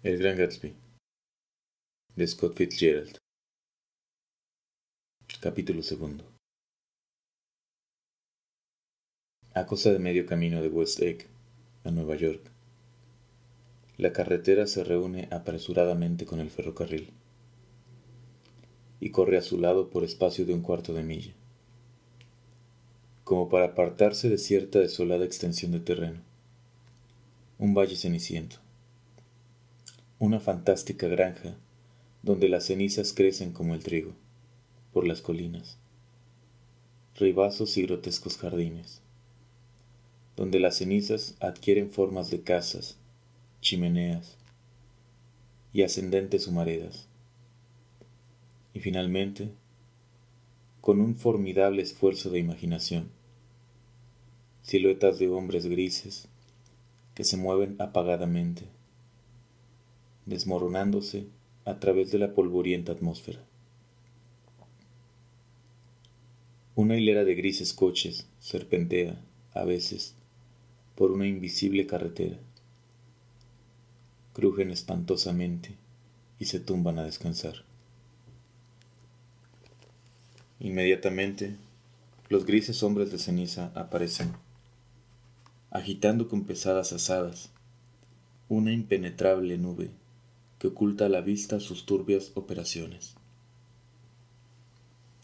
El Gran Gatsby de Scott Fitzgerald. Capítulo segundo. A cosa de medio camino de West Egg a Nueva York, la carretera se reúne apresuradamente con el ferrocarril y corre a su lado por espacio de un cuarto de milla, como para apartarse de cierta desolada extensión de terreno, un valle ceniciento una fantástica granja donde las cenizas crecen como el trigo por las colinas, ribazos y grotescos jardines, donde las cenizas adquieren formas de casas, chimeneas y ascendentes humaredas, y finalmente, con un formidable esfuerzo de imaginación, siluetas de hombres grises que se mueven apagadamente desmoronándose a través de la polvorienta atmósfera. Una hilera de grises coches serpentea, a veces, por una invisible carretera. Crujen espantosamente y se tumban a descansar. Inmediatamente, los grises hombres de ceniza aparecen, agitando con pesadas asadas una impenetrable nube que oculta a la vista sus turbias operaciones.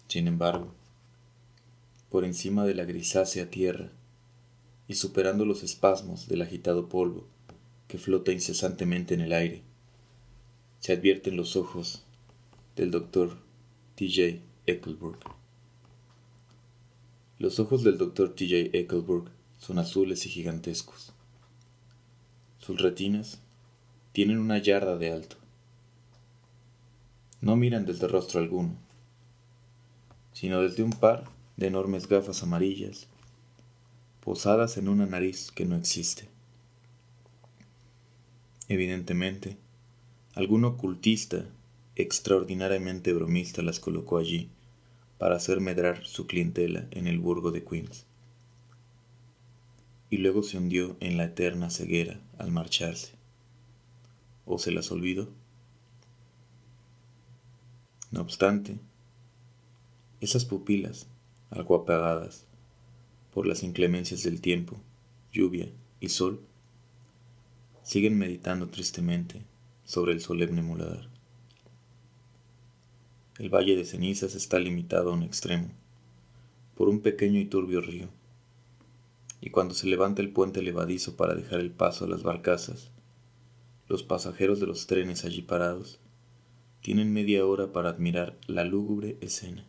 Sin embargo, por encima de la grisácea tierra y superando los espasmos del agitado polvo que flota incesantemente en el aire, se advierten los ojos del doctor T.J. Ecclesburg. Los ojos del doctor T.J. Ecclesburg son azules y gigantescos. Sus retinas tienen una yarda de alto. No miran desde rostro alguno, sino desde un par de enormes gafas amarillas posadas en una nariz que no existe. Evidentemente, algún ocultista extraordinariamente bromista las colocó allí para hacer medrar su clientela en el burgo de Queens. Y luego se hundió en la eterna ceguera al marcharse o se las olvidó. No obstante, esas pupilas, algo apagadas por las inclemencias del tiempo, lluvia y sol, siguen meditando tristemente sobre el solemne muladar. El valle de cenizas está limitado a un extremo por un pequeño y turbio río, y cuando se levanta el puente levadizo para dejar el paso a las barcazas, los pasajeros de los trenes allí parados tienen media hora para admirar la lúgubre escena.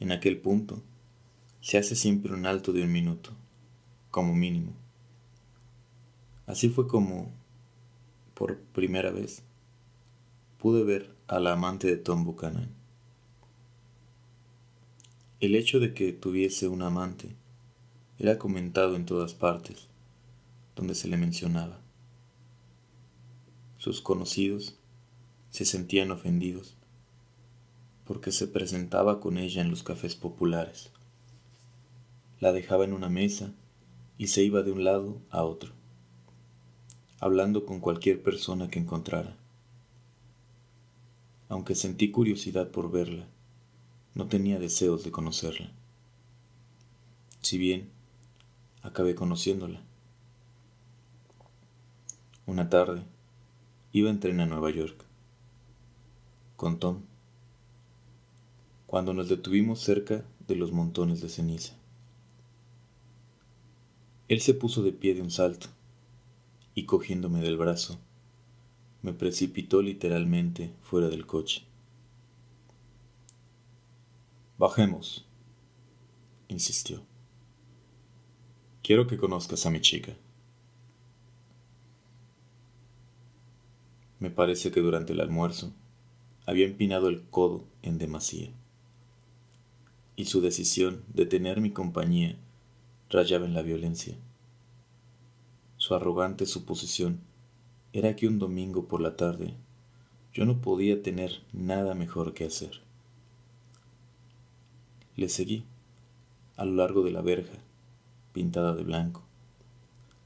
En aquel punto se hace siempre un alto de un minuto, como mínimo. Así fue como, por primera vez, pude ver a la amante de Tom Buchanan. El hecho de que tuviese un amante era comentado en todas partes donde se le mencionaba. Sus conocidos se sentían ofendidos porque se presentaba con ella en los cafés populares. La dejaba en una mesa y se iba de un lado a otro, hablando con cualquier persona que encontrara. Aunque sentí curiosidad por verla, no tenía deseos de conocerla. Si bien acabé conociéndola. Una tarde, iba en tren a Nueva York con Tom cuando nos detuvimos cerca de los montones de ceniza. Él se puso de pie de un salto y cogiéndome del brazo, me precipitó literalmente fuera del coche. Bajemos, insistió. Quiero que conozcas a mi chica. Me parece que durante el almuerzo había empinado el codo en demasía, y su decisión de tener mi compañía rayaba en la violencia. Su arrogante suposición era que un domingo por la tarde yo no podía tener nada mejor que hacer. Le seguí a lo largo de la verja, pintada de blanco,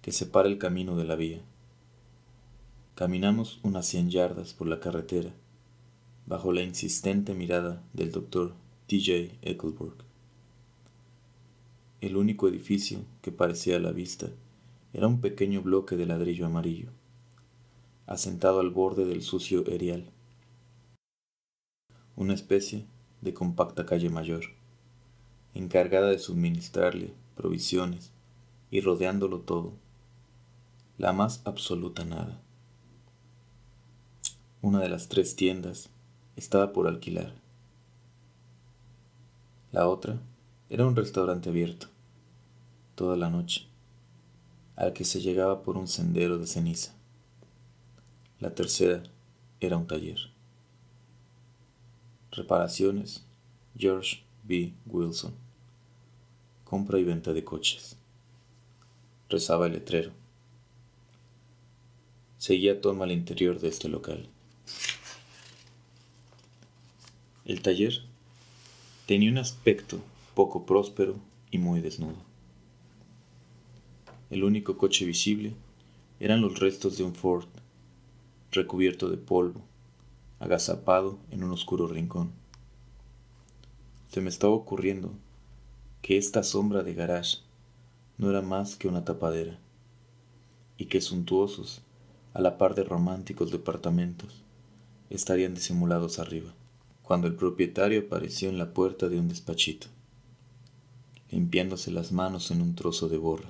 que separa el camino de la vía Caminamos unas cien yardas por la carretera, bajo la insistente mirada del doctor T.J. Ecclesburg. El único edificio que parecía a la vista era un pequeño bloque de ladrillo amarillo, asentado al borde del sucio erial, una especie de compacta calle mayor, encargada de suministrarle provisiones y rodeándolo todo, la más absoluta nada. Una de las tres tiendas estaba por alquilar. La otra era un restaurante abierto, toda la noche, al que se llegaba por un sendero de ceniza. La tercera era un taller. Reparaciones George B. Wilson. Compra y venta de coches. Rezaba el letrero. Seguía Tom al interior de este local. El taller tenía un aspecto poco próspero y muy desnudo. El único coche visible eran los restos de un Ford, recubierto de polvo, agazapado en un oscuro rincón. Se me estaba ocurriendo que esta sombra de garage no era más que una tapadera, y que suntuosos, a la par de románticos departamentos, estarían disimulados arriba cuando el propietario apareció en la puerta de un despachito, limpiándose las manos en un trozo de borra.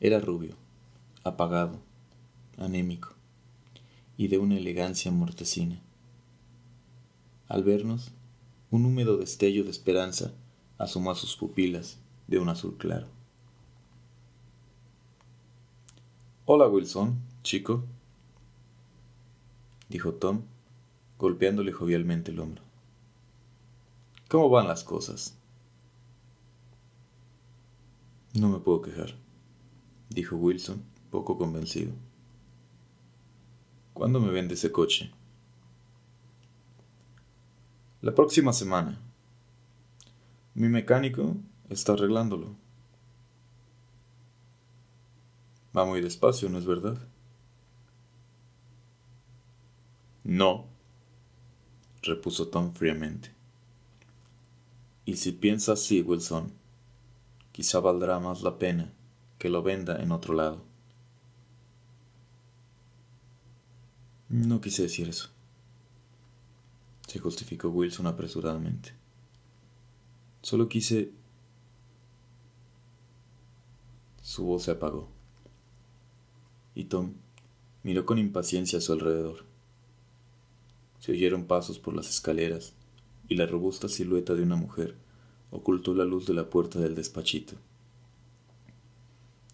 Era rubio, apagado, anémico y de una elegancia mortecina. Al vernos, un húmedo destello de esperanza asomó a sus pupilas de un azul claro. Hola Wilson, chico, dijo Tom golpeándole jovialmente el hombro. ¿Cómo van las cosas? No me puedo quejar, dijo Wilson, poco convencido. ¿Cuándo me vende ese coche? La próxima semana. Mi mecánico está arreglándolo. Va muy despacio, ¿no es verdad? No, repuso Tom fríamente. Y si piensa así, Wilson, quizá valdrá más la pena que lo venda en otro lado. No quise decir eso, se justificó Wilson apresuradamente. Solo quise... Su voz se apagó, y Tom miró con impaciencia a su alrededor. Se oyeron pasos por las escaleras y la robusta silueta de una mujer ocultó la luz de la puerta del despachito.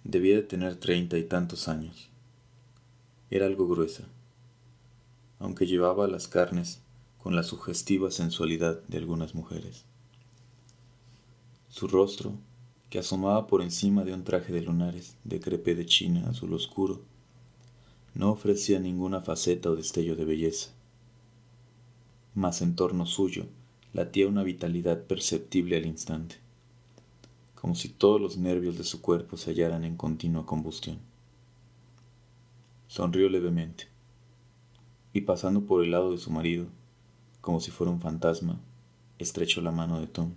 Debía de tener treinta y tantos años. Era algo gruesa, aunque llevaba las carnes con la sugestiva sensualidad de algunas mujeres. Su rostro, que asomaba por encima de un traje de lunares de crepe de china azul oscuro, no ofrecía ninguna faceta o destello de belleza mas en torno suyo latía una vitalidad perceptible al instante, como si todos los nervios de su cuerpo se hallaran en continua combustión. Sonrió levemente, y pasando por el lado de su marido, como si fuera un fantasma, estrechó la mano de Tom.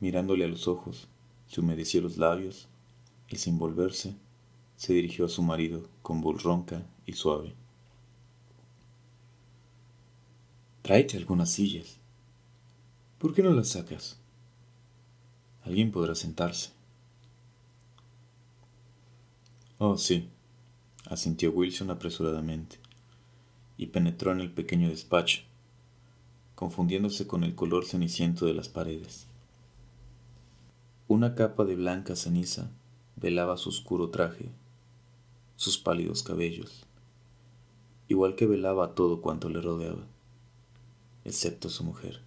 Mirándole a los ojos, se humedeció los labios y sin volverse, se dirigió a su marido con voz ronca y suave. Tráete algunas sillas. ¿Por qué no las sacas? Alguien podrá sentarse. Oh, sí, asintió Wilson apresuradamente, y penetró en el pequeño despacho, confundiéndose con el color ceniciento de las paredes. Una capa de blanca ceniza velaba su oscuro traje, sus pálidos cabellos, igual que velaba todo cuanto le rodeaba excepto su mujer,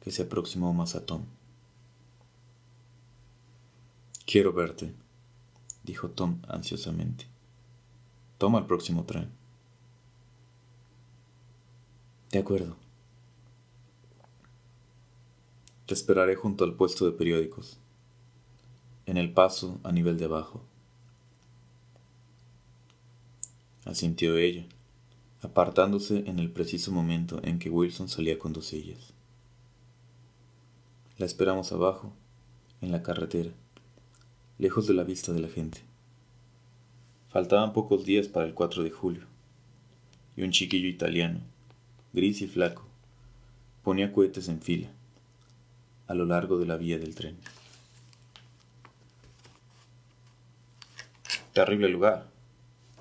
que se aproximó más a Tom. Quiero verte, dijo Tom ansiosamente. Toma el próximo tren. De acuerdo. Te esperaré junto al puesto de periódicos, en el paso a nivel de abajo. asintió ella, apartándose en el preciso momento en que Wilson salía con dos sillas. La esperamos abajo, en la carretera, lejos de la vista de la gente. Faltaban pocos días para el 4 de julio, y un chiquillo italiano, gris y flaco, ponía cohetes en fila, a lo largo de la vía del tren. Terrible lugar,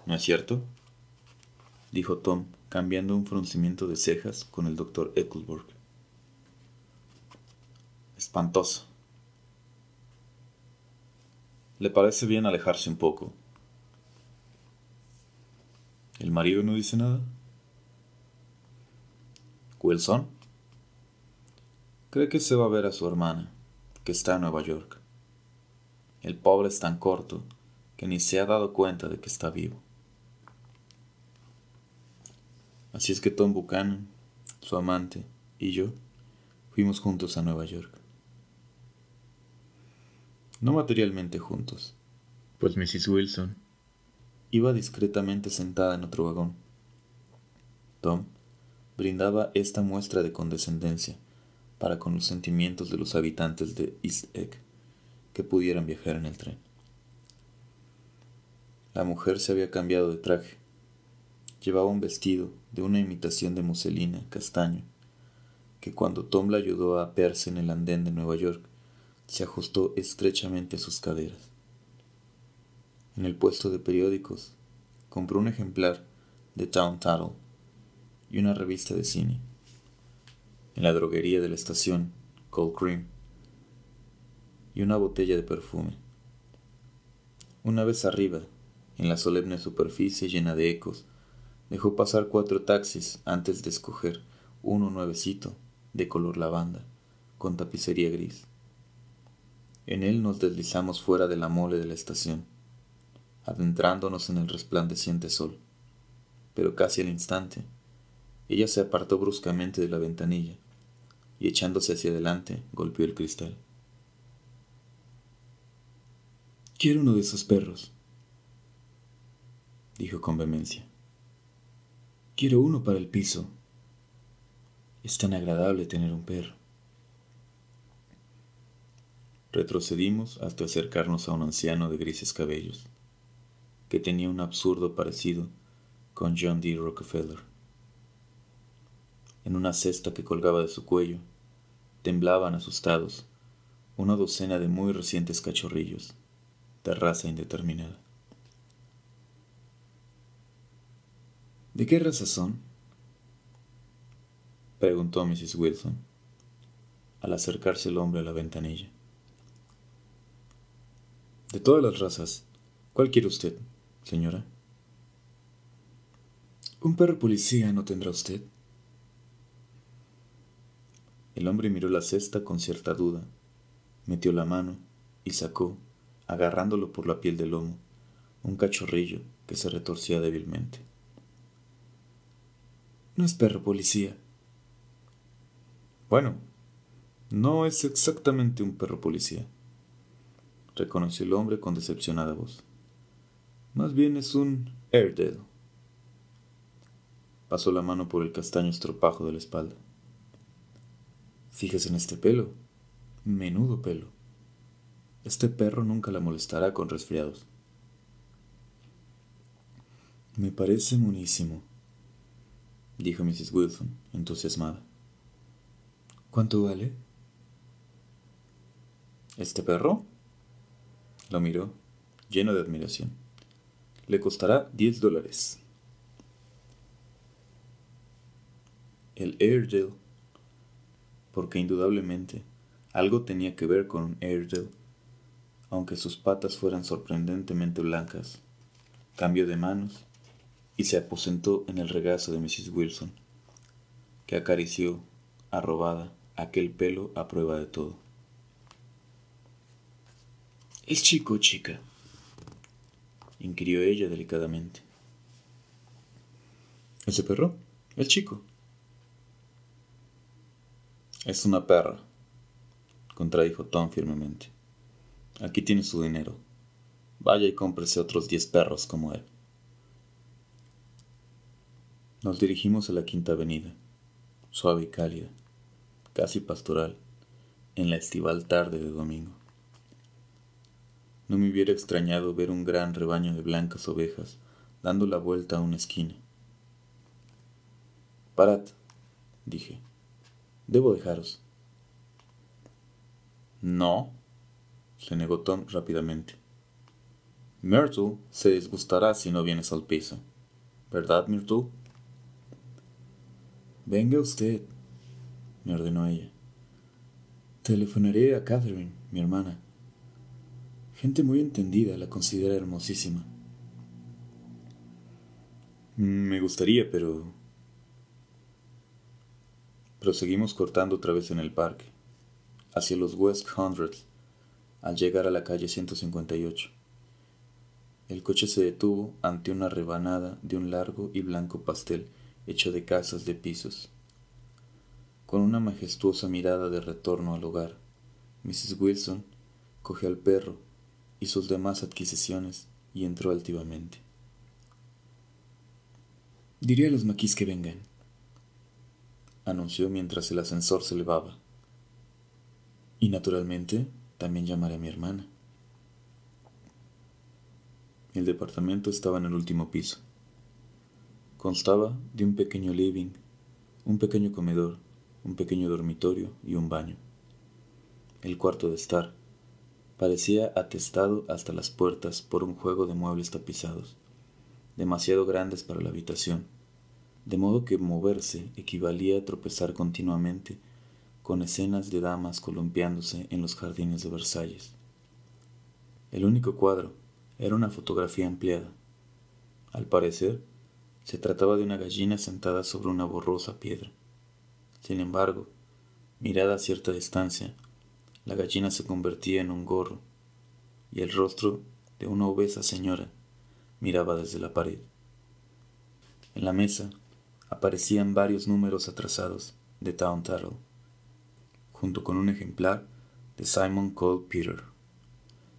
¿no es cierto? Dijo Tom, cambiando un fruncimiento de cejas con el doctor Ecclesburg. Espantoso. Le parece bien alejarse un poco. ¿El marido no dice nada? ¿Wilson? Cree que se va a ver a su hermana, que está en Nueva York. El pobre es tan corto que ni se ha dado cuenta de que está vivo. Así es que Tom Buchanan, su amante, y yo fuimos juntos a Nueva York. No materialmente juntos, pues Mrs. Wilson iba discretamente sentada en otro vagón. Tom brindaba esta muestra de condescendencia para con los sentimientos de los habitantes de East Egg que pudieran viajar en el tren. La mujer se había cambiado de traje Llevaba un vestido de una imitación de muselina castaño, que cuando Tom la ayudó a apearse en el andén de Nueva York, se ajustó estrechamente a sus caderas. En el puesto de periódicos, compró un ejemplar de Town Tattle y una revista de cine. En la droguería de la estación, Cold Cream, y una botella de perfume. Una vez arriba, en la solemne superficie llena de ecos, Dejó pasar cuatro taxis antes de escoger uno nuevecito, de color lavanda, con tapicería gris. En él nos deslizamos fuera de la mole de la estación, adentrándonos en el resplandeciente sol. Pero casi al instante, ella se apartó bruscamente de la ventanilla y echándose hacia adelante golpeó el cristal. Quiero uno de esos perros, dijo con vehemencia. Quiero uno para el piso. Es tan agradable tener un perro. Retrocedimos hasta acercarnos a un anciano de grises cabellos, que tenía un absurdo parecido con John D. Rockefeller. En una cesta que colgaba de su cuello, temblaban asustados una docena de muy recientes cachorrillos, de raza indeterminada. ¿De qué raza son? preguntó Mrs. Wilson, al acercarse el hombre a la ventanilla. De todas las razas, ¿cuál quiere usted, señora? ¿Un perro policía no tendrá usted? El hombre miró la cesta con cierta duda, metió la mano y sacó, agarrándolo por la piel del lomo, un cachorrillo que se retorcía débilmente. No es perro policía. Bueno, no es exactamente un perro policía, reconoció el hombre con decepcionada voz. Más bien es un Airedale. Pasó la mano por el castaño estropajo de la espalda. Fíjese en este pelo. Menudo pelo. Este perro nunca la molestará con resfriados. Me parece monísimo, dijo Mrs. Wilson, entusiasmada. ¿Cuánto vale? ¿Este perro? Lo miró, lleno de admiración. Le costará diez dólares. El Airedale, porque indudablemente algo tenía que ver con un Airedale, aunque sus patas fueran sorprendentemente blancas, cambió de manos y se aposentó en el regazo de Mrs. Wilson, que acarició, arrobada, aquel pelo a prueba de todo. ¿Es chico o chica? inquirió ella delicadamente. ¿Ese perro? El chico. Es una perra, contradijo Tom firmemente. Aquí tiene su dinero. Vaya y cómprese otros diez perros como él. Nos dirigimos a la Quinta Avenida, suave y cálida, casi pastoral, en la estival tarde de domingo. No me hubiera extrañado ver un gran rebaño de blancas ovejas dando la vuelta a una esquina. Parad, dije. Debo dejaros. No, se negó Tom rápidamente. Myrtle se disgustará si no vienes al piso. ¿Verdad, Myrtle? Venga usted, me ordenó ella. Telefonaré a Catherine, mi hermana. Gente muy entendida la considera hermosísima. Me gustaría, pero... Proseguimos cortando otra vez en el parque, hacia los West Hundreds, al llegar a la calle 158. El coche se detuvo ante una rebanada de un largo y blanco pastel hecho de casas de pisos. Con una majestuosa mirada de retorno al hogar, Mrs. Wilson cogió al perro y sus demás adquisiciones y entró altivamente. Diré a los maquis que vengan, anunció mientras el ascensor se elevaba. Y naturalmente también llamaré a mi hermana. El departamento estaba en el último piso. Constaba de un pequeño living, un pequeño comedor, un pequeño dormitorio y un baño. El cuarto de estar parecía atestado hasta las puertas por un juego de muebles tapizados, demasiado grandes para la habitación, de modo que moverse equivalía a tropezar continuamente con escenas de damas columpiándose en los jardines de Versalles. El único cuadro era una fotografía empleada. Al parecer, se trataba de una gallina sentada sobre una borrosa piedra. Sin embargo, mirada a cierta distancia, la gallina se convertía en un gorro, y el rostro de una obesa señora miraba desde la pared. En la mesa aparecían varios números atrasados de Town Tattle, junto con un ejemplar de Simon Cole Peter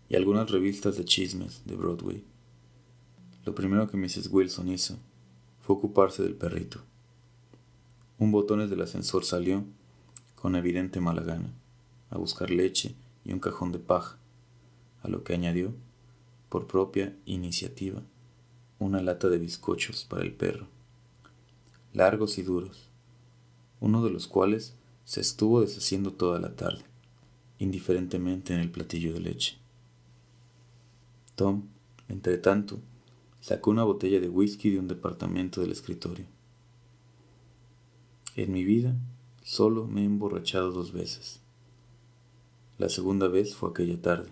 y algunas revistas de chismes de Broadway. Lo primero que Mrs. Wilson hizo ocuparse del perrito. Un botones del ascensor salió, con evidente mala gana, a buscar leche y un cajón de paja, a lo que añadió, por propia iniciativa, una lata de bizcochos para el perro, largos y duros, uno de los cuales se estuvo deshaciendo toda la tarde, indiferentemente en el platillo de leche. Tom, entre tanto, sacó una botella de whisky de un departamento del escritorio. En mi vida solo me he emborrachado dos veces. La segunda vez fue aquella tarde.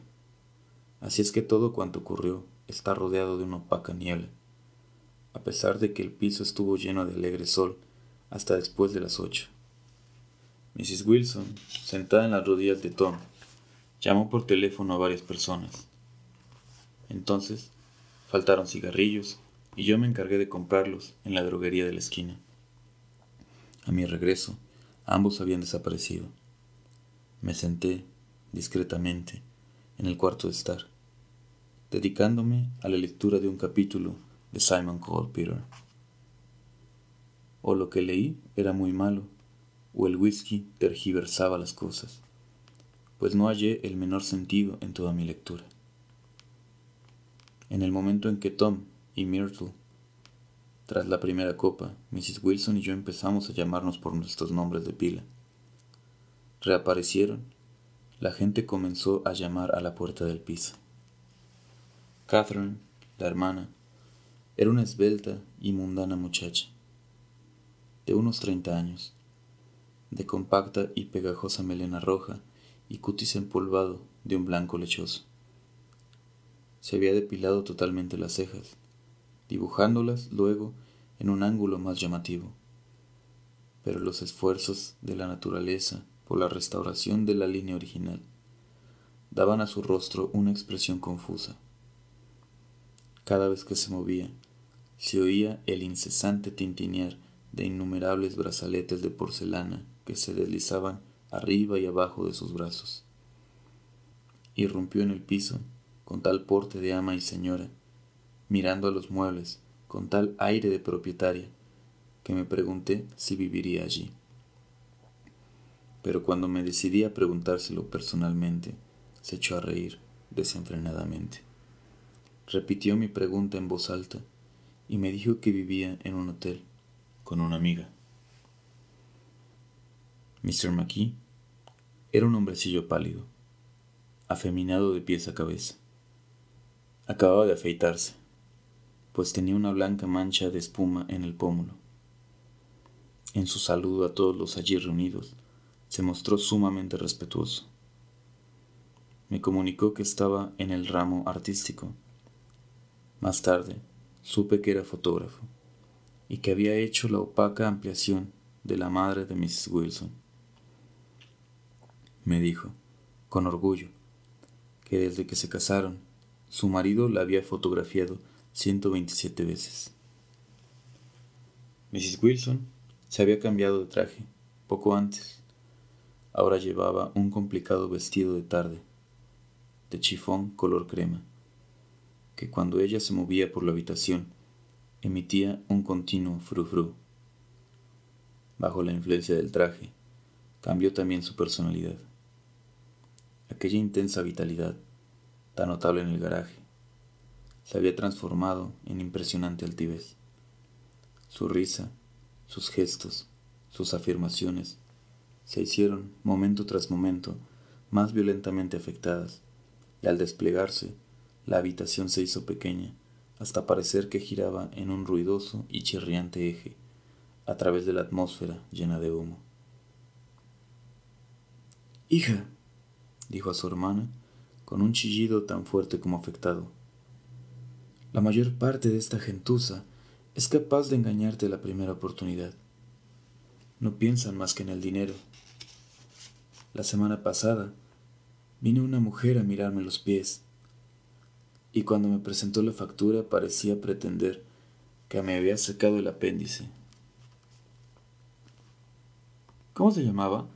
Así es que todo cuanto ocurrió está rodeado de una opaca niebla, a pesar de que el piso estuvo lleno de alegre sol hasta después de las ocho. Mrs. Wilson, sentada en las rodillas de Tom, llamó por teléfono a varias personas. Entonces, faltaron cigarrillos y yo me encargué de comprarlos en la droguería de la esquina. A mi regreso, ambos habían desaparecido. Me senté, discretamente, en el cuarto de estar, dedicándome a la lectura de un capítulo de Simon Peter. O lo que leí era muy malo, o el whisky tergiversaba las cosas, pues no hallé el menor sentido en toda mi lectura. En el momento en que Tom y Myrtle, tras la primera copa, Mrs. Wilson y yo empezamos a llamarnos por nuestros nombres de pila, reaparecieron, la gente comenzó a llamar a la puerta del piso. Catherine, la hermana, era una esbelta y mundana muchacha, de unos treinta años, de compacta y pegajosa melena roja y cutis empolvado de un blanco lechoso. Se había depilado totalmente las cejas, dibujándolas luego en un ángulo más llamativo. Pero los esfuerzos de la naturaleza por la restauración de la línea original daban a su rostro una expresión confusa. Cada vez que se movía, se oía el incesante tintinear de innumerables brazaletes de porcelana que se deslizaban arriba y abajo de sus brazos. Irrumpió en el piso con tal porte de ama y señora, mirando a los muebles con tal aire de propietaria, que me pregunté si viviría allí. Pero cuando me decidí a preguntárselo personalmente, se echó a reír desenfrenadamente. Repitió mi pregunta en voz alta y me dijo que vivía en un hotel con una amiga. Mr. McKee era un hombrecillo pálido, afeminado de pies a cabeza. Acababa de afeitarse, pues tenía una blanca mancha de espuma en el pómulo. En su saludo a todos los allí reunidos, se mostró sumamente respetuoso. Me comunicó que estaba en el ramo artístico. Más tarde, supe que era fotógrafo y que había hecho la opaca ampliación de la madre de Mrs. Wilson me dijo, con orgullo, que desde que se casaron, su marido la había fotografiado 127 veces. Mrs. Wilson se había cambiado de traje poco antes. Ahora llevaba un complicado vestido de tarde, de chifón color crema, que cuando ella se movía por la habitación emitía un continuo frufru. Bajo la influencia del traje, cambió también su personalidad aquella intensa vitalidad, tan notable en el garaje, se había transformado en impresionante altivez. Su risa, sus gestos, sus afirmaciones, se hicieron, momento tras momento, más violentamente afectadas, y al desplegarse, la habitación se hizo pequeña, hasta parecer que giraba en un ruidoso y chirriante eje, a través de la atmósfera llena de humo. Hija, dijo a su hermana, con un chillido tan fuerte como afectado. La mayor parte de esta gentuza es capaz de engañarte la primera oportunidad. No piensan más que en el dinero. La semana pasada vino una mujer a mirarme los pies y cuando me presentó la factura parecía pretender que me había sacado el apéndice. ¿Cómo se llamaba?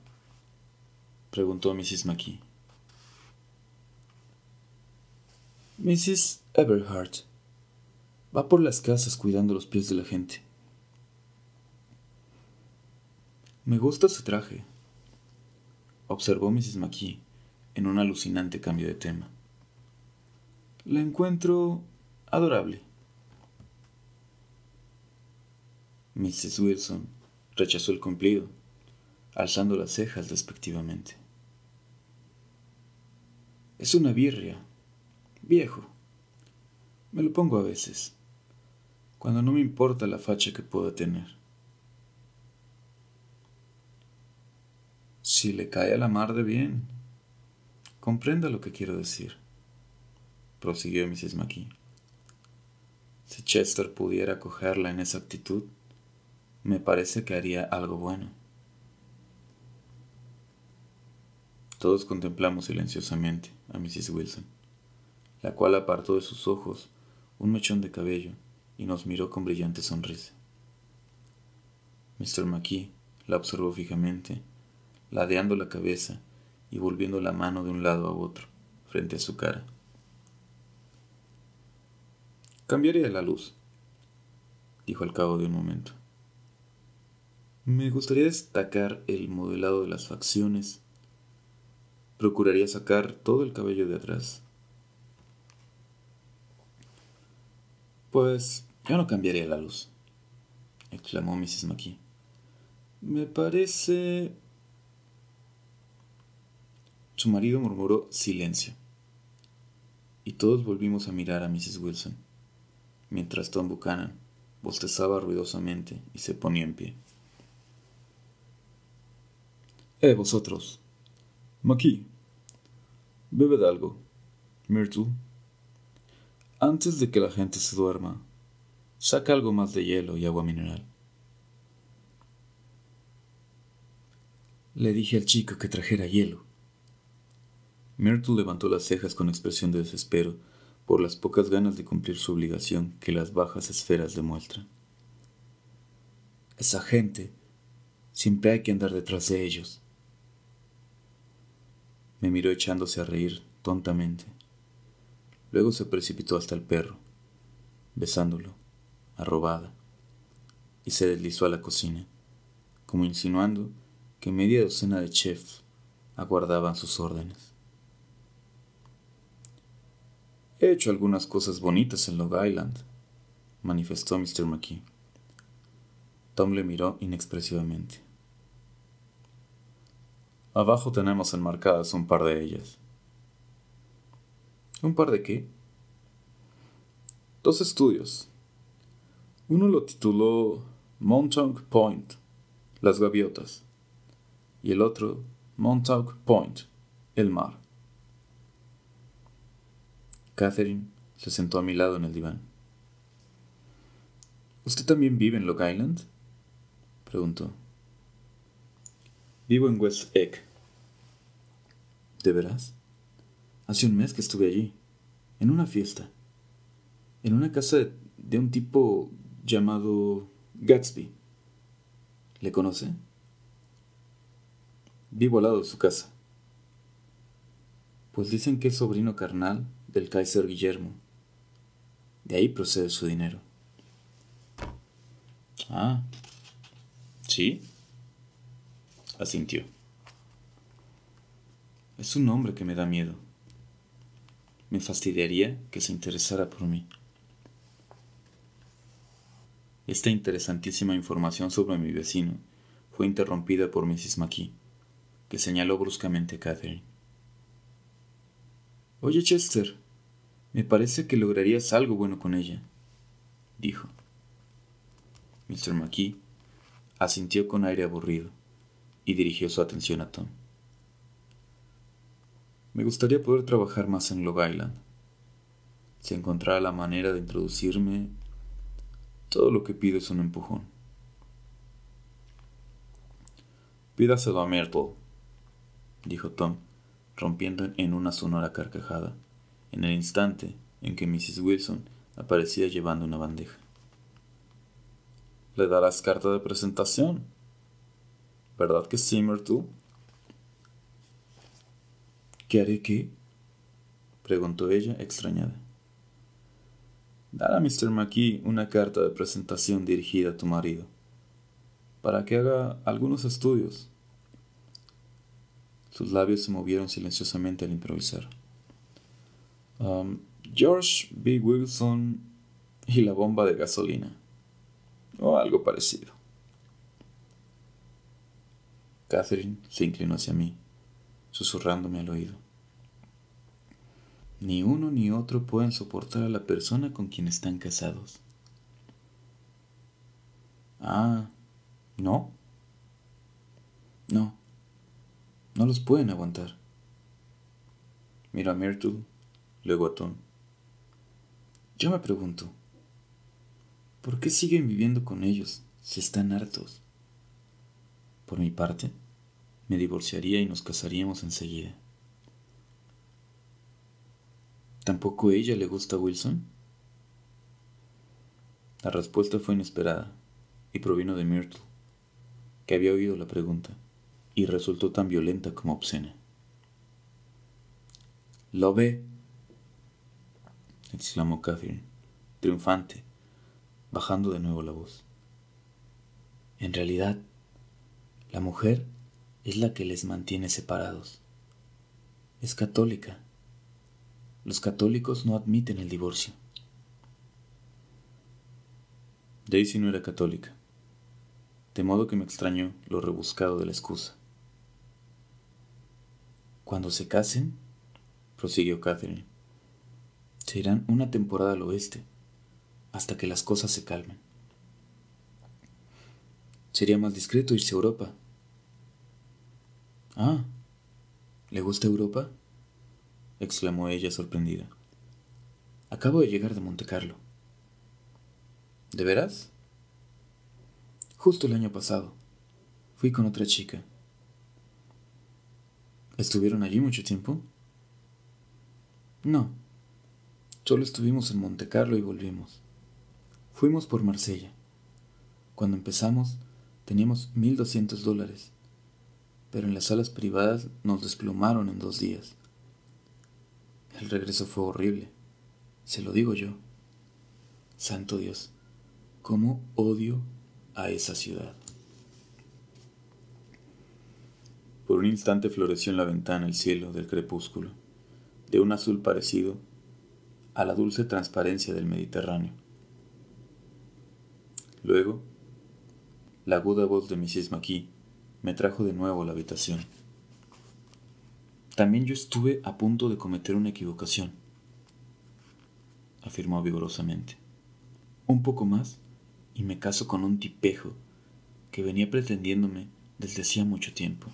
preguntó Mrs. McKee. Mrs. Everhart va por las casas cuidando los pies de la gente. Me gusta su traje, observó Mrs. McKee en un alucinante cambio de tema. La encuentro adorable. Mrs. Wilson rechazó el cumplido, alzando las cejas despectivamente. Es una birria, Viejo. Me lo pongo a veces, cuando no me importa la facha que pueda tener. Si le cae a la mar de bien, comprenda lo que quiero decir, prosiguió Mrs. McKee. Si Chester pudiera cogerla en esa actitud, me parece que haría algo bueno. Todos contemplamos silenciosamente a Mrs. Wilson la cual apartó de sus ojos un mechón de cabello y nos miró con brillante sonrisa. Mr. McKee la observó fijamente, ladeando la cabeza y volviendo la mano de un lado a otro, frente a su cara. Cambiaría la luz, dijo al cabo de un momento. Me gustaría destacar el modelado de las facciones. Procuraría sacar todo el cabello de atrás Pues yo no cambiaría la luz, exclamó Mrs. McKee. Me parece... Su marido murmuró silencio, y todos volvimos a mirar a Mrs. Wilson, mientras Tom Buchanan bostezaba ruidosamente y se ponía en pie. Eh, vosotros. McKee. Bebed algo. Myrtle. Antes de que la gente se duerma, saca algo más de hielo y agua mineral. Le dije al chico que trajera hielo. Myrtle levantó las cejas con expresión de desespero por las pocas ganas de cumplir su obligación que las bajas esferas demuestran. Esa gente, siempre hay que andar detrás de ellos. Me miró echándose a reír tontamente. Luego se precipitó hasta el perro, besándolo, arrobada. y se deslizó a la cocina, como insinuando que media docena de chefs aguardaban sus órdenes. He hecho algunas cosas bonitas en Long Island, manifestó Mr. McKee. Tom le miró inexpresivamente. Abajo tenemos enmarcadas un par de ellas. ¿Un par de qué? Dos estudios. Uno lo tituló Montauk Point, las gaviotas, y el otro Montauk Point, el mar. Catherine se sentó a mi lado en el diván. ¿Usted también vive en Long Island? preguntó. Vivo en West Egg. ¿De veras? Hace un mes que estuve allí, en una fiesta, en una casa de, un tipo llamado Gatsby. ¿Le conoce? Vivo al lado de su casa. Pues dicen que es sobrino carnal del Kaiser Guillermo. De ahí procede su dinero. Ah, ¿sí? asintió. Es un hombre que me da miedo. Me fastidiaría que se interesara por mí. Esta interesantísima información sobre mi vecino fue interrumpida por Mrs. McKee, que señaló bruscamente a Catherine. Oye, Chester, me parece que lograrías algo bueno con ella, dijo. Mr. McKee asintió con aire aburrido y dirigió su atención a Tom. Me gustaría poder trabajar más en Long Island. Si encontrara la manera de introducirme, todo lo que pido es un empujón. Pídaselo a Myrtle, dijo Tom, rompiendo en una sonora carcajada, en el instante en que Mrs. Wilson aparecía llevando una bandeja. ¿Le darás carta de presentación? ¿Verdad que sí, Myrtle? ¿Qué haré qué? preguntó ella, extrañada. Dar a Mr. McKee una carta de presentación dirigida a tu marido, para que haga algunos estudios. Sus labios se movieron silenciosamente al improvisar. Um, George B. Wilson y la bomba de gasolina, o algo parecido. Catherine se inclinó hacia mí, susurrándome al oído. Ni uno ni otro pueden soportar a la persona con quien están casados. Ah, ¿no? No, no los pueden aguantar. Mira a Myrtle, luego a Tom. Yo me pregunto, ¿por qué siguen viviendo con ellos si están hartos? Por mi parte, me divorciaría y nos casaríamos enseguida. ¿Tampoco ella le gusta a Wilson? La respuesta fue inesperada y provino de Myrtle, que había oído la pregunta y resultó tan violenta como obscena. ¿Lo ve? exclamó Catherine, triunfante, bajando de nuevo la voz. En realidad, la mujer es la que les mantiene separados. Es católica. Los católicos no admiten el divorcio. Daisy no era católica, de modo que me extrañó lo rebuscado de la excusa. Cuando se casen, prosiguió Catherine, se irán una temporada al oeste, hasta que las cosas se calmen. Sería más discreto irse a Europa, Ah, ¿le gusta Europa? Exclamó ella sorprendida. Acabo de llegar de Monte Carlo. ¿De veras? Justo el año pasado. Fui con otra chica. ¿Estuvieron allí mucho tiempo? No. Solo estuvimos en Monte Carlo y volvimos. Fuimos por Marsella. Cuando empezamos, teníamos mil doscientos dólares pero en las salas privadas nos desplumaron en dos días. El regreso fue horrible, se lo digo yo. Santo Dios, cómo odio a esa ciudad. Por un instante floreció en la ventana el cielo del crepúsculo, de un azul parecido a la dulce transparencia del Mediterráneo. Luego, la aguda voz de Mrs. McKee me trajo de nuevo a la habitación. También yo estuve a punto de cometer una equivocación, afirmó vigorosamente. Un poco más y me caso con un tipejo que venía pretendiéndome desde hacía mucho tiempo.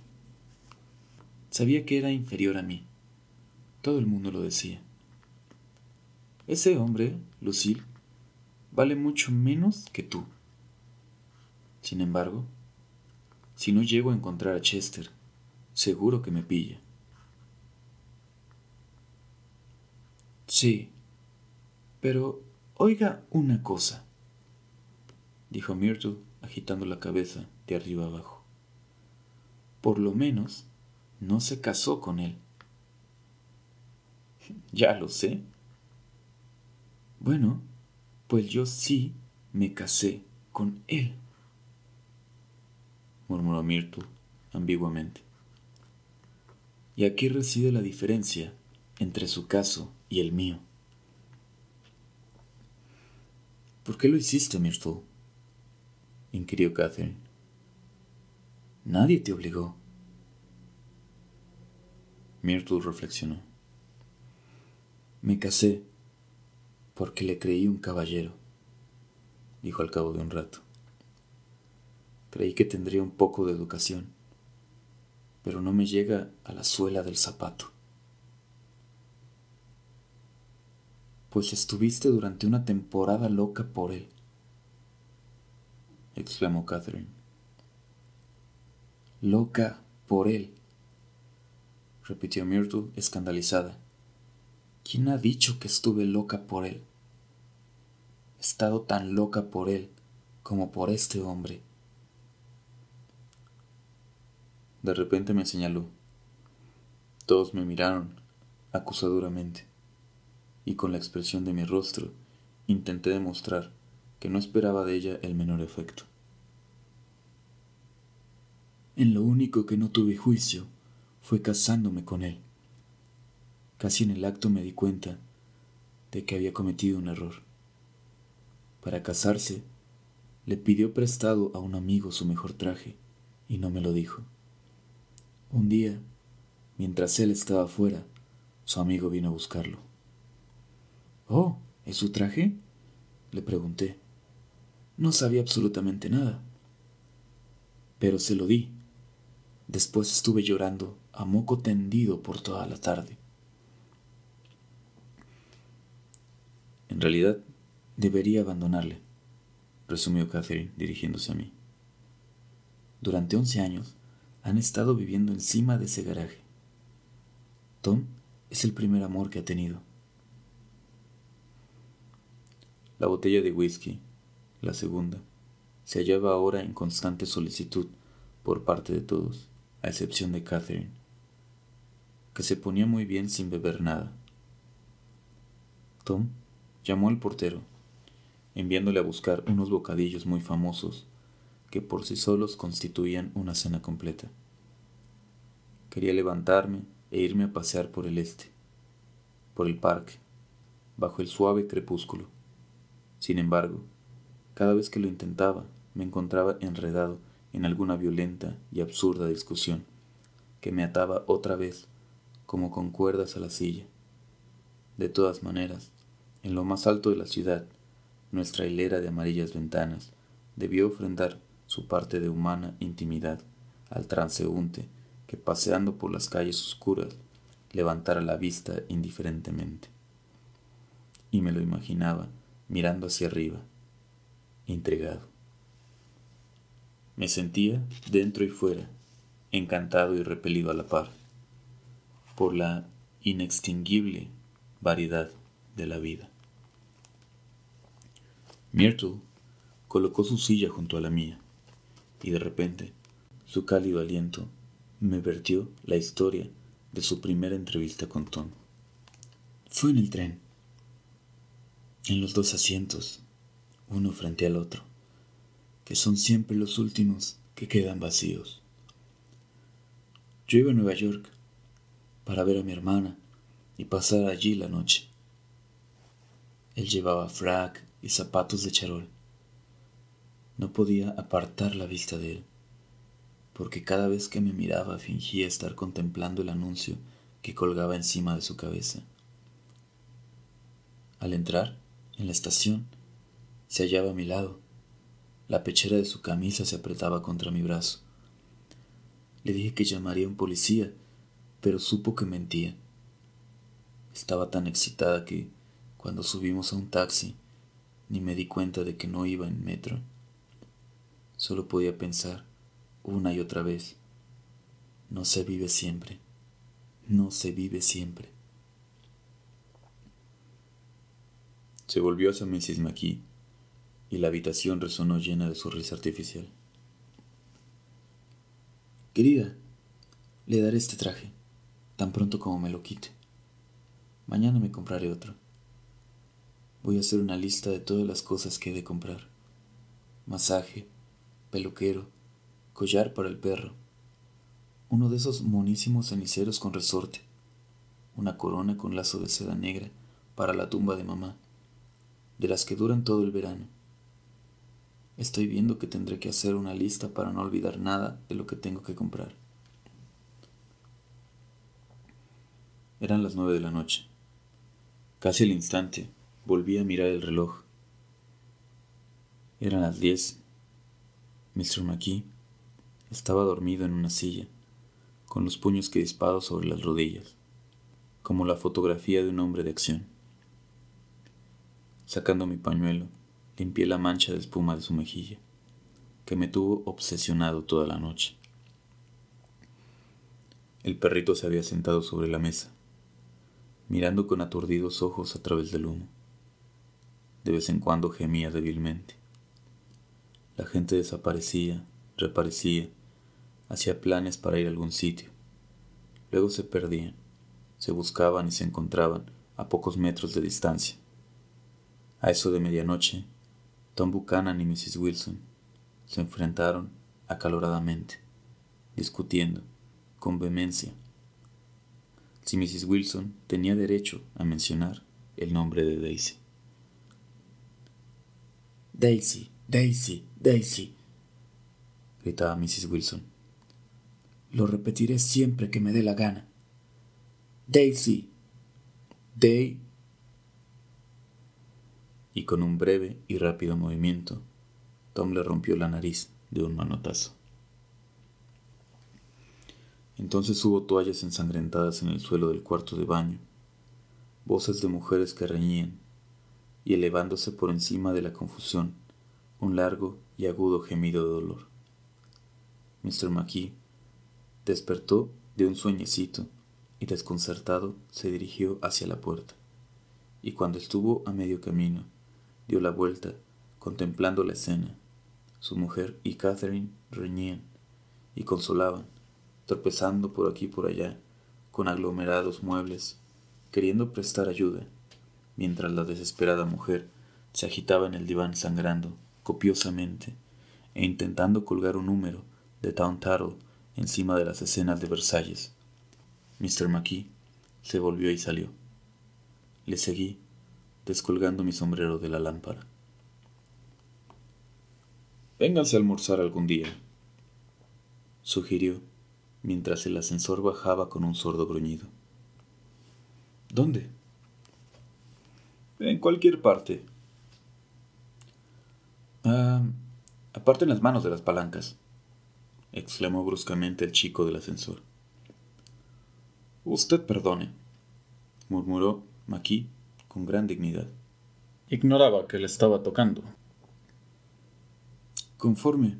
Sabía que era inferior a mí. Todo el mundo lo decía. Ese hombre, Lucille, vale mucho menos que tú. Sin embargo, si no llego a encontrar a Chester, seguro que me pilla. Sí, pero oiga una cosa, dijo Myrtle agitando la cabeza de arriba abajo. Por lo menos no se casó con él. Ya lo sé. Bueno, pues yo sí me casé con él, murmuró Myrtle ambiguamente. Y aquí reside la diferencia entre su caso y el mío. ¿Por qué lo hiciste, Myrtle? inquirió Catherine. Nadie te obligó. Myrtle reflexionó. Me casé porque le creí un caballero, dijo al cabo de un rato. Creí que tendría un poco de educación, pero no me llega a la suela del zapato. Pues estuviste durante una temporada loca por él, exclamó Catherine. Loca por él, repitió Myrtle escandalizada. ¿Quién ha dicho que estuve loca por él? He estado tan loca por él como por este hombre. De repente me señaló. Todos me miraron acusadoramente y con la expresión de mi rostro intenté demostrar que no esperaba de ella el menor efecto. En lo único que no tuve juicio fue casándome con él. Casi en el acto me di cuenta de que había cometido un error. Para casarse, le pidió prestado a un amigo su mejor traje y no me lo dijo. Un día, mientras él estaba fuera, su amigo vino a buscarlo. Oh, ¿es su traje? le pregunté. No sabía absolutamente nada. Pero se lo di. Después estuve llorando a moco tendido por toda la tarde. En realidad, debería abandonarle, resumió Catherine dirigiéndose a mí. Durante once años han estado viviendo encima de ese garaje. Tom es el primer amor que ha tenido. La botella de whisky, la segunda, se hallaba ahora en constante solicitud por parte de todos, a excepción de Catherine, que se ponía muy bien sin beber nada. Tom llamó al portero, enviándole a buscar unos bocadillos muy famosos que por sí solos constituían una cena completa. Quería levantarme e irme a pasear por el este, por el parque, bajo el suave crepúsculo sin embargo, cada vez que lo intentaba, me encontraba enredado en alguna violenta y absurda discusión, que me ataba otra vez como con cuerdas a la silla. De todas maneras, en lo más alto de la ciudad, nuestra hilera de amarillas ventanas debió ofrendar su parte de humana intimidad al transeúnte que paseando por las calles oscuras levantara la vista indiferentemente. Y me lo imaginaba mirando hacia arriba, intrigado. Me sentía, dentro y fuera, encantado y repelido a la par, por la inextinguible variedad de la vida. Myrtle colocó su silla junto a la mía, y de repente su cálido aliento me vertió la historia de su primera entrevista con Tom. Fue en el tren en los dos asientos, uno frente al otro, que son siempre los últimos que quedan vacíos. Yo iba a Nueva York para ver a mi hermana y pasar allí la noche. Él llevaba frac y zapatos de charol. No podía apartar la vista de él, porque cada vez que me miraba fingía estar contemplando el anuncio que colgaba encima de su cabeza. Al entrar en la estación, se hallaba a mi lado. La pechera de su camisa se apretaba contra mi brazo. Le dije que llamaría a un policía, pero supo que mentía. Estaba tan excitada que, cuando subimos a un taxi, ni me di cuenta de que no iba en metro. Solo podía pensar, una y otra vez, no se vive siempre, no se vive siempre. Se volvió hacia Mrs. McKee y la habitación resonó llena de su risa artificial. Querida, le daré este traje, tan pronto como me lo quite. Mañana me compraré otro. Voy a hacer una lista de todas las cosas que he de comprar. Masaje, peluquero, collar para el perro, uno de esos monísimos ceniceros con resorte, una corona con lazo de seda negra para la tumba de mamá, de las que duran todo el verano. Estoy viendo que tendré que hacer una lista para no olvidar nada de lo que tengo que comprar. Eran las nueve de la noche. Casi al instante volví a mirar el reloj. Eran las diez. Mr. McKee estaba dormido en una silla, con los puños crispados sobre las rodillas, como la fotografía de un hombre de acción. Sacando mi pañuelo, limpié la mancha de espuma de su mejilla, que me tuvo obsesionado toda la noche. El perrito se había sentado sobre la mesa, mirando con aturdidos ojos a través del humo. De vez en cuando gemía débilmente. La gente desaparecía, reaparecía, hacía planes para ir a algún sitio. Luego se perdían, se buscaban y se encontraban a pocos metros de distancia. A eso de medianoche, Tom Buchanan y Mrs. Wilson se enfrentaron acaloradamente, discutiendo con vehemencia si Mrs. Wilson tenía derecho a mencionar el nombre de Daisy. Daisy, Daisy, Daisy, gritaba Mrs. Wilson. Lo repetiré siempre que me dé la gana. Daisy. Day. Y con un breve y rápido movimiento, Tom le rompió la nariz de un manotazo. Entonces hubo toallas ensangrentadas en el suelo del cuarto de baño, voces de mujeres que reñían, y elevándose por encima de la confusión, un largo y agudo gemido de dolor. Mr. McKee despertó de un sueñecito y desconcertado se dirigió hacia la puerta, y cuando estuvo a medio camino, dio la vuelta, contemplando la escena. Su mujer y Catherine reñían y consolaban, tropezando por aquí y por allá, con aglomerados muebles, queriendo prestar ayuda, mientras la desesperada mujer se agitaba en el diván sangrando copiosamente e intentando colgar un número de Town Tattle encima de las escenas de Versalles. Mr. McKee se volvió y salió. Le seguí, descolgando mi sombrero de la lámpara. Vénganse a almorzar algún día, sugirió mientras el ascensor bajaba con un sordo gruñido. ¿Dónde? En cualquier parte. Ah, aparten las manos de las palancas, exclamó bruscamente el chico del ascensor. Usted perdone, murmuró Maquis con gran dignidad. Ignoraba que le estaba tocando. Conforme,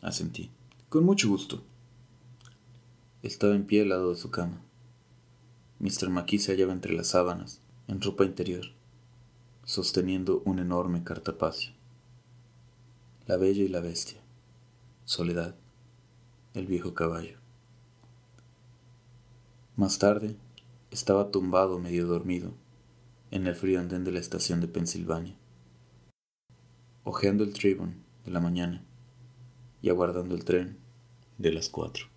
asentí. Con mucho gusto. Estaba en pie al lado de su cama. Mr. McKee se hallaba entre las sábanas, en ropa interior, sosteniendo un enorme cartapacio. La bella y la bestia. Soledad. El viejo caballo. Más tarde, estaba tumbado medio dormido en el frío andén de la estación de Pensilvania, hojeando el Tribune de la mañana y aguardando el tren de las cuatro.